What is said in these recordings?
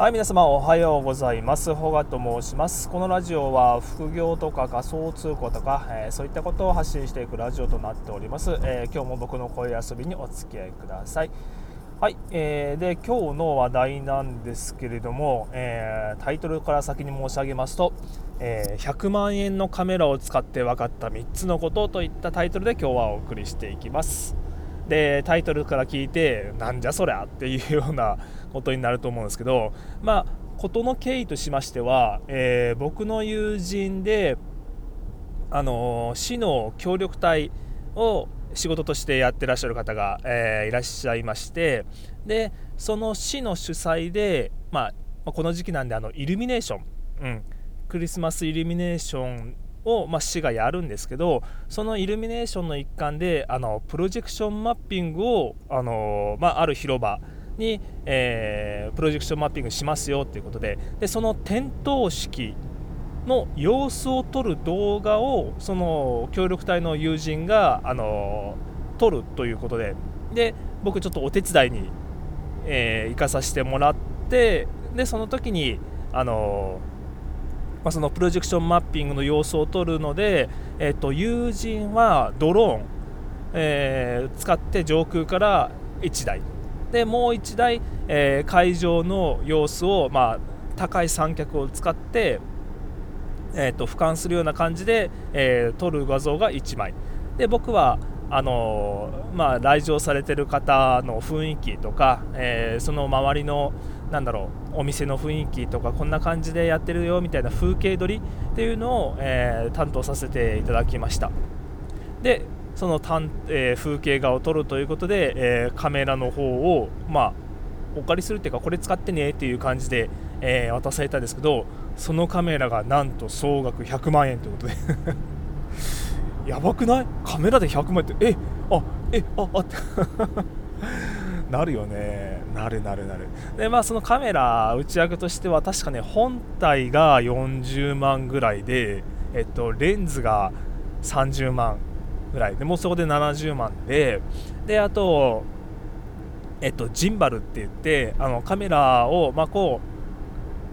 はい皆様おはようございます。ホガと申します。このラジオは副業とか仮想通貨とか、えー、そういったことを発信していくラジオとなっております、えー、今日も僕の声遊びにお付き合いください。はい、えー、で今日の話題なんですけれども、えー、タイトルから先に申し上げますと、えー、100万円のカメラを使って分かった3つのことといったタイトルで今日はお送りしていきます。でタイトルから聞いてなんじゃそりゃっていうようなことになると思うんですけどまあ事の経緯としましては、えー、僕の友人であの市の協力隊を仕事としてやってらっしゃる方が、えー、いらっしゃいましてでその市の主催で、まあ、この時期なんであのイルミネーション、うん、クリスマスイルミネーションを、まあ、市がやるんですけどそのイルミネーションの一環であのプロジェクションマッピングをあの、まあ、ある広場に、えー、プロジェクションマッピングしますよということででその点灯式の様子を撮る動画をその協力隊の友人があの撮るということでで僕ちょっとお手伝いに、えー、行かさせてもらってでその時にあのまあ、そのプロジェクションマッピングの様子を撮るので、えー、と友人はドローン、えー、使って上空から1台でもう1台、えー、会場の様子を、まあ、高い三脚を使って、えーと、俯瞰するような感じで、えー、撮る画像が1枚。で僕はあのまあ、来場されてる方の雰囲気とか、えー、その周りのなんだろうお店の雰囲気とかこんな感じでやってるよみたいな風景撮りっていうのを、えー、担当させていただきました。でそのえー、風景画を撮るということで、えー、カメラの方をまあお借りするっていうかこれ使ってねっていう感じで、えー、渡されたんですけどそのカメラがなんと総額100万円ということで。やばくない？カメラで100万円ってえあえああって。なるよね。なるなるなる。でまあそのカメラ内訳としては確かね本体が40万ぐらいでえっとレンズが30万。ぐらい。でもうそこで70万でであとえっとジンバルって言ってあのカメラをまあこう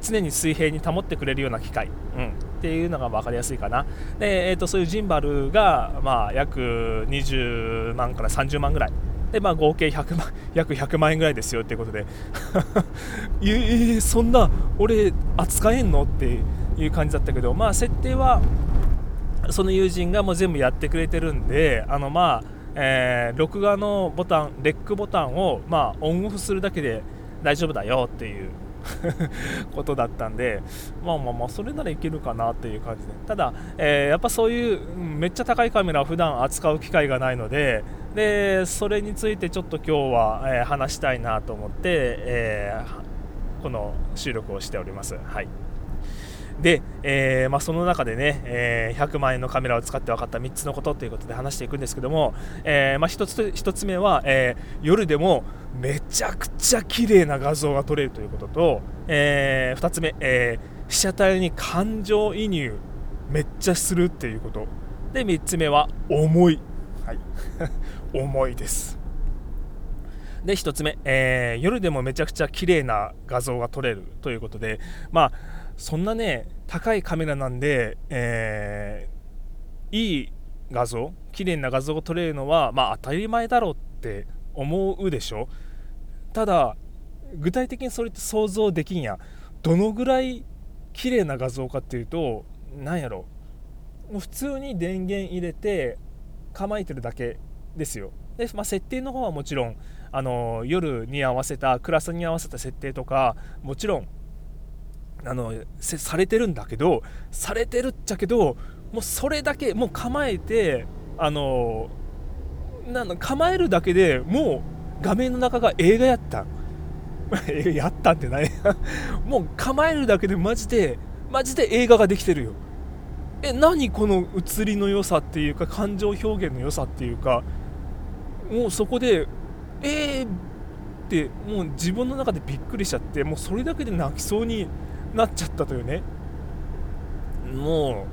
常に水平に保ってくれるような機械、うん、っていうのが分かりやすいかな。で、えーと、そういうジンバルが、まあ、約20万から30万ぐらい。で、まあ、合計100万 約100万円ぐらいですよ。っていうことで。えー、そんな俺扱えんの？っていう感じだったけど、まあ、設定はその友人がもう全部やってくれてるんであのまあ、えー、録画のボタンレックボタンを、まあ、オンオフするだけで大丈夫だよっていう ことだったんでまあまあまあそれならいけるかなっていう感じでただ、えー、やっぱそういうめっちゃ高いカメラを普段扱う機会がないのででそれについてちょっと今日は、えー、話したいなと思って、えー、この収録をしております。はいで、えー、まあ、その中でね、えー、100万円のカメラを使って分かった3つのことということで話していくんですけども、えー、まあ、1, つ1つ目は、え夜でもめちゃくちゃ綺麗な画像が撮れるということと、え2つ目、え被写体に感情移入めっちゃするっていうこと。で3つ目は重い、はい、重いです。で1つ目、え夜でもめちゃくちゃ綺麗な画像が撮れるということでまあそんなね高いカメラなんで、えー、いい画像綺麗な画像を撮れるのはまあ当たり前だろうって思うでしょ？ただ具体的にそれって想像できんや。どのぐらい綺麗な画像かっていうと何やろ？もう普通に電源入れて構えてるだけですよ。で、まあ、設定の方はもちろんあの夜に合わせたクラスに合わせた設定とかもちろんあのされてるんだけどされてるっちゃけどもうそれだけもう構えてあのなの構えるだけでもう画面の中が映画やった やったんってない。もう構えるだけでマジでマジで映画ができてるよ。え何この映りの良さっていうか感情表現の良さっていうかもうそこでえーってもう自分の中でびっくりしちゃってもうそれだけで泣きそうになっちゃったというね。も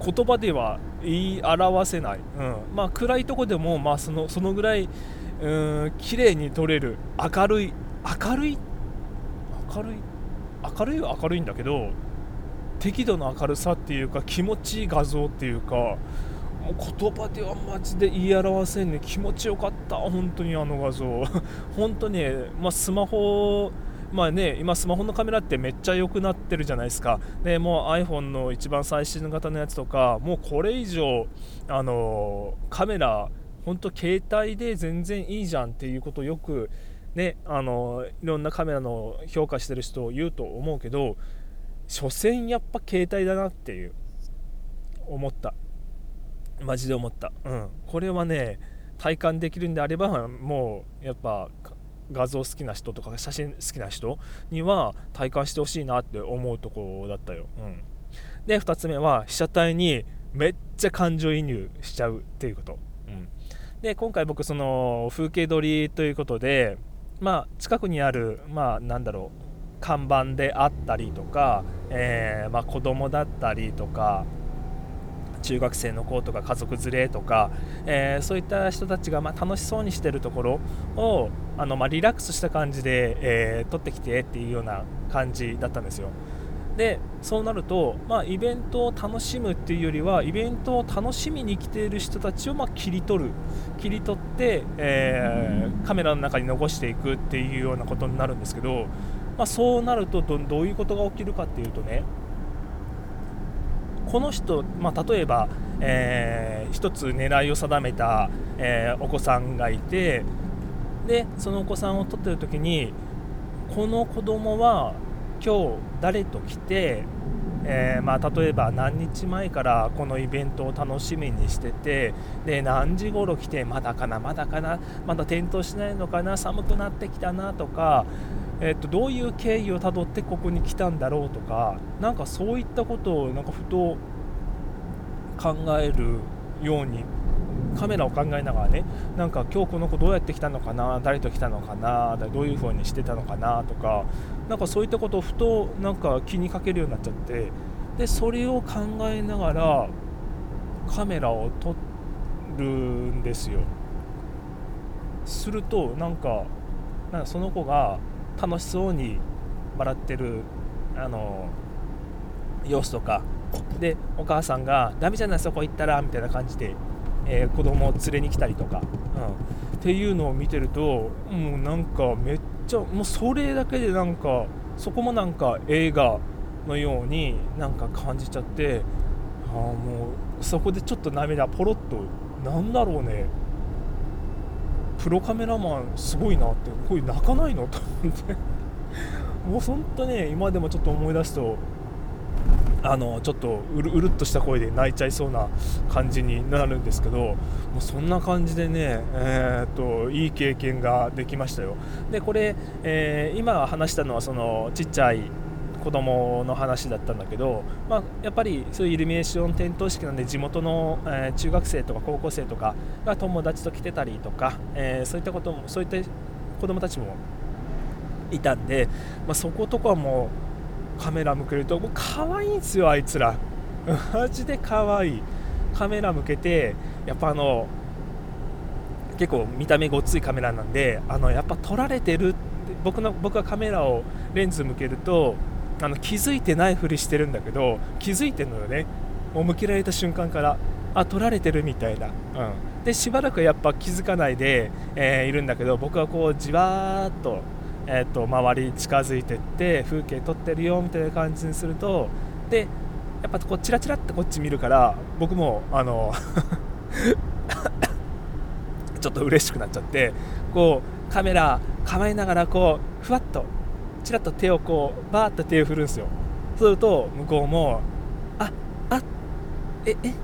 う言葉では言い表せない、うん。まあ、暗いとこでも、まあ、そのそのぐらいうん綺麗に撮れる。明るい明るい？明るい？明るいは明るいんだけど適度な明るさっていうか気持ちいい画像っていうかもう言葉ではマジで言い表せんね。気持ちよかった本当にあの画像。本当に、まあ、スマホまあね、今スマホのカメラってめっちゃ良くなってるじゃないですか。でもう iPhone の一番最新型のやつとかもうこれ以上あのカメラ本当携帯で全然いいじゃんっていうことをよくねあのいろんなカメラの評価してる人を言うと思うけど所詮やっぱ携帯だなっていう思った。マジで思った、うん、これはね体感できるんであればもうやっぱ画像好きな人とか写真好きな人には体感してほしいなって思うとこだったよ、うん、で2つ目は被写体にめっちゃ感情移入しちゃうっていうこと、うん、で今回僕その風景撮りということでまあ近くにあるまあなんだろう看板であったりとか、えー、まあ、子供だったりとか中学生の子とか家族連れとか、えー、そういった人たちがま楽しそうにしてるところをあの、ま、リラックスした感じで、えー、撮ってきてっていうような感じだったんですよ。でそうなると、まあ、イベントを楽しむっていうよりはイベントを楽しみに来ている人たちをま切り取る切り取って、えー、カメラの中に残していくっていうようなことになるんですけど、まあ、そうなるとどどういうことが起きるかっていうとねこの人、まあ、例えば、えー、一つ狙いを定めた、えー、お子さんがいてでそのお子さんを撮ってる時にこの子供は今日誰と来て、えー、まあ、例えば何日前からこのイベントを楽しみにしててで何時頃来てまだかなまだかなまだ点灯しないのかな寒くなってきたなとか、え、っとどういう経緯をたどってここに来たんだろうとかなんかそういったことをなんかふと考えるようにカメラを考えながらねなんか今日この子どうやって来たのかな誰と来たのかなどういう風にしてたのかなとかなんかそういったことをふとなんか気にかけるようになっちゃってでそれを考えながらカメラを撮るんですよ。するとなんかなんかその子が楽しそうに笑ってるあの様子とか。でお母さんが「ダメじゃないそこ行ったら」みたいな感じでえー、子供を連れに来たりとか、うん、っていうのを見てるともうなんかめっちゃもうそれだけでなんかそこもなんか映画のようになんか感じちゃってあもうそこでちょっと涙ポロッとなんだろうね。プロカメラマンすごいなってこういう泣かないの？と思って。もう本当ね今でもちょっと思い出すとあのちょっとうるうるっとした声で泣いちゃいそうな感じになるんですけどもうそんな感じでね、えー、っといい経験ができましたよ。でこれ、えー、今話したのはそのちっちゃい子供の話だったんだけど、まあ、やっぱりそういうイルミネーション点灯式なんで地元の、えー、中学生とか高校生とかが友達と来てたりとか、えそういったこともそういった子供たちもいたんで、まあ、そことかもカメラ向けるともう可愛いんですよあいつら。マジで可愛い。カメラ向けてやっぱあの結構見た目ごっついカメラなんであのやっぱ撮られてるって僕の僕はカメラをレンズ向けるとあの気づいてないふりしてるんだけど気づいてるのよね。もう向けられた瞬間からあ撮られてるみたいな、うん、でしばらくやっぱ気づかないで、えー、いるんだけど僕はこうじわーっとえーと、周り近づいてって風景撮ってるよみたいな感じにするとでやっぱこうチラチラってこっち見るから僕もあの ちょっと嬉しくなっちゃってこうカメラ構えながらこうふわっとちらっと手をこうバーッと手を振るんですよ。そうすると向こうもああええん？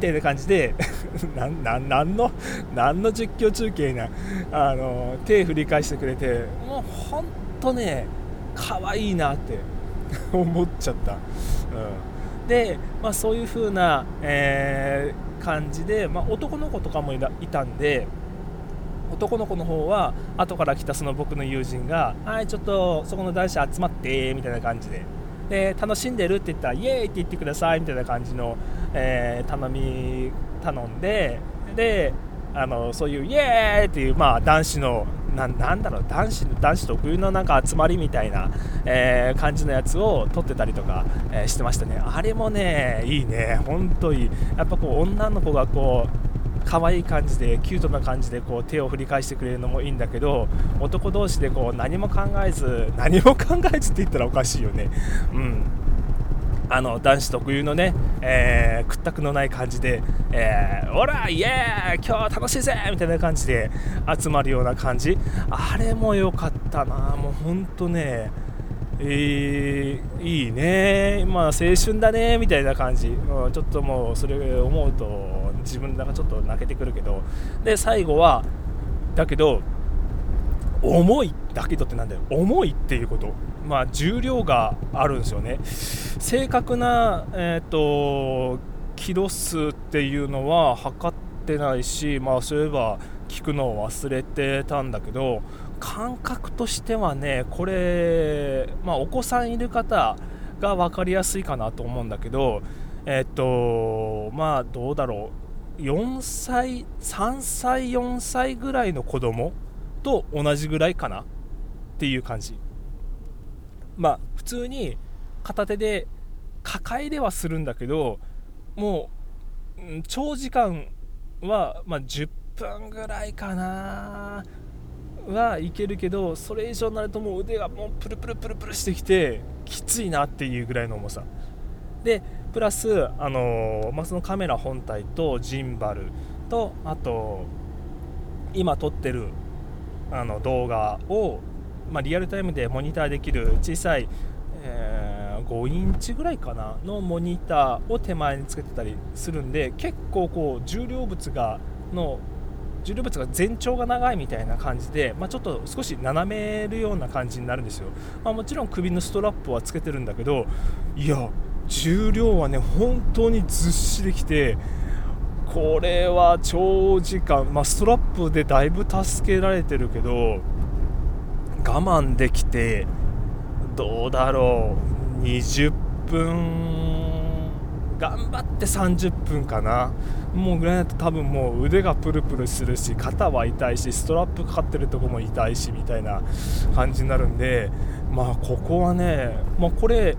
たいな感じで なななんの？何の実況中継なあの手振り返してくれてもうほんとね可愛いなって 思っちゃった、うん、で、まあ、そういう風な、えー、感じで、まあ、男の子とかもいたんで男の子の方は後から来たその僕の友人が「はいちょっとそこの男子集まって」みたいな感じで。で楽しんでる？って言ったらイエーイって言ってくださいみたいな感じの、えー、頼み頼んでであのそういうイエーイっていう、まあ、男子のなんだろう男子男子特有のなんか集まりみたいな、えー、感じのやつを撮ってたりとか、えー、してましたね。あれもねいいね。本当いいやっぱこう女の子がこう可愛い感じでキュートな感じでこう手を振り返してくれるのもいいんだけど男同士でこう何も考えず何も考えずって言ったらおかしいよね。うん。あの男子特有のね、えー、屈託のない感じで、えー、おら、イエーイ、今日楽しいぜみたいな感じで集まるような感じ、あれも良かったな、もう本当ね、えー、いいね、まあ、青春だねみたいな感じ、うん、ちょっともうそれ思うと自分なんかちょっと泣けてくるけど、で最後は、だけど、重いだけどってなんだよ、重いっていうこと。まあ、重量があるんですよね。正確な、えーと、キロ数っていうのは測ってないし、まあ、そういえば聞くのを忘れてたんだけど感覚としてはねこれ、まあ、お子さんいる方が分かりやすいかなと思うんだけどえっ、とまあどうだろう。4歳3歳4歳ぐらいの子供と同じぐらいかなっていう感じ。まあ普通に片手で抱えではするんだけどもう長時間は、まあ、10分ぐらいかな。はいけるけどそれ以上になるともう腕がもうプルプルプルプルしてきてきついなっていうぐらいの重さ。でプラス、あの、まあ、そのカメラ本体とジンバルとあと今撮ってるあの動画をまあ、リアルタイムでモニターできる小さい、えー、5インチぐらいかなのモニターを手前につけてたりするんで結構こう重量物がの重量物が全長が長いみたいな感じで、まあ、ちょっと少し斜めるような感じになるんですよ、まあ、もちろん首のストラップはつけてるんだけどいや重量はね本当にずっしりきてこれは長時間、まあ、ストラップでだいぶ助けられてるけど我慢できてどうだろう。20分頑張って30分かな。もうぐらいだと多分もう腕がプルプルするし肩は痛いしストラップかかってるとこも痛いしみたいな感じになるんでまあここはね、まあ、これ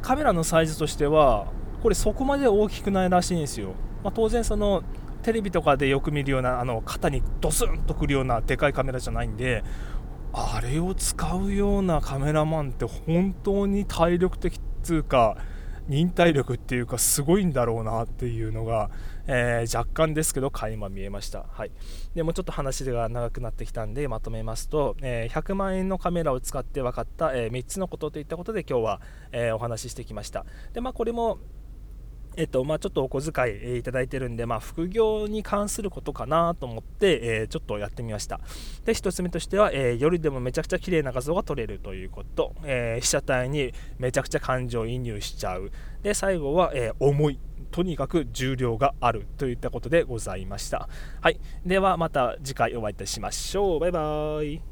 カメラのサイズとしてはこれそこまで大きくないらしいんですよ、まあ、当然そのテレビとかでよく見るようなあの肩にドスンとくるようなでかいカメラじゃないんであれを使うようなカメラマンって本当に体力的っていうか忍耐力っていうかすごいんだろうなっていうのが、えー、若干ですけど垣間見えました、はい、でもちょっと話が長くなってきたんでまとめますと、えー、100万円のカメラを使って分かった、えー、3つのことといったことで今日は、えお話ししてきました。で、まあ、これもえっとまあ、ちょっとお小遣い、いただいてるんで、まあ、副業に関することかなと思って、えー、ちょっとやってみました。で、1つ目としては、えー、夜でもめちゃくちゃ綺麗な画像が撮れるということ、え被写体にめちゃくちゃ感情移入しちゃう。で、最後は、え重い。とにかく重量があるといったことでございました。はい。ではまた次回お会いいたしましょう。バイバーイ。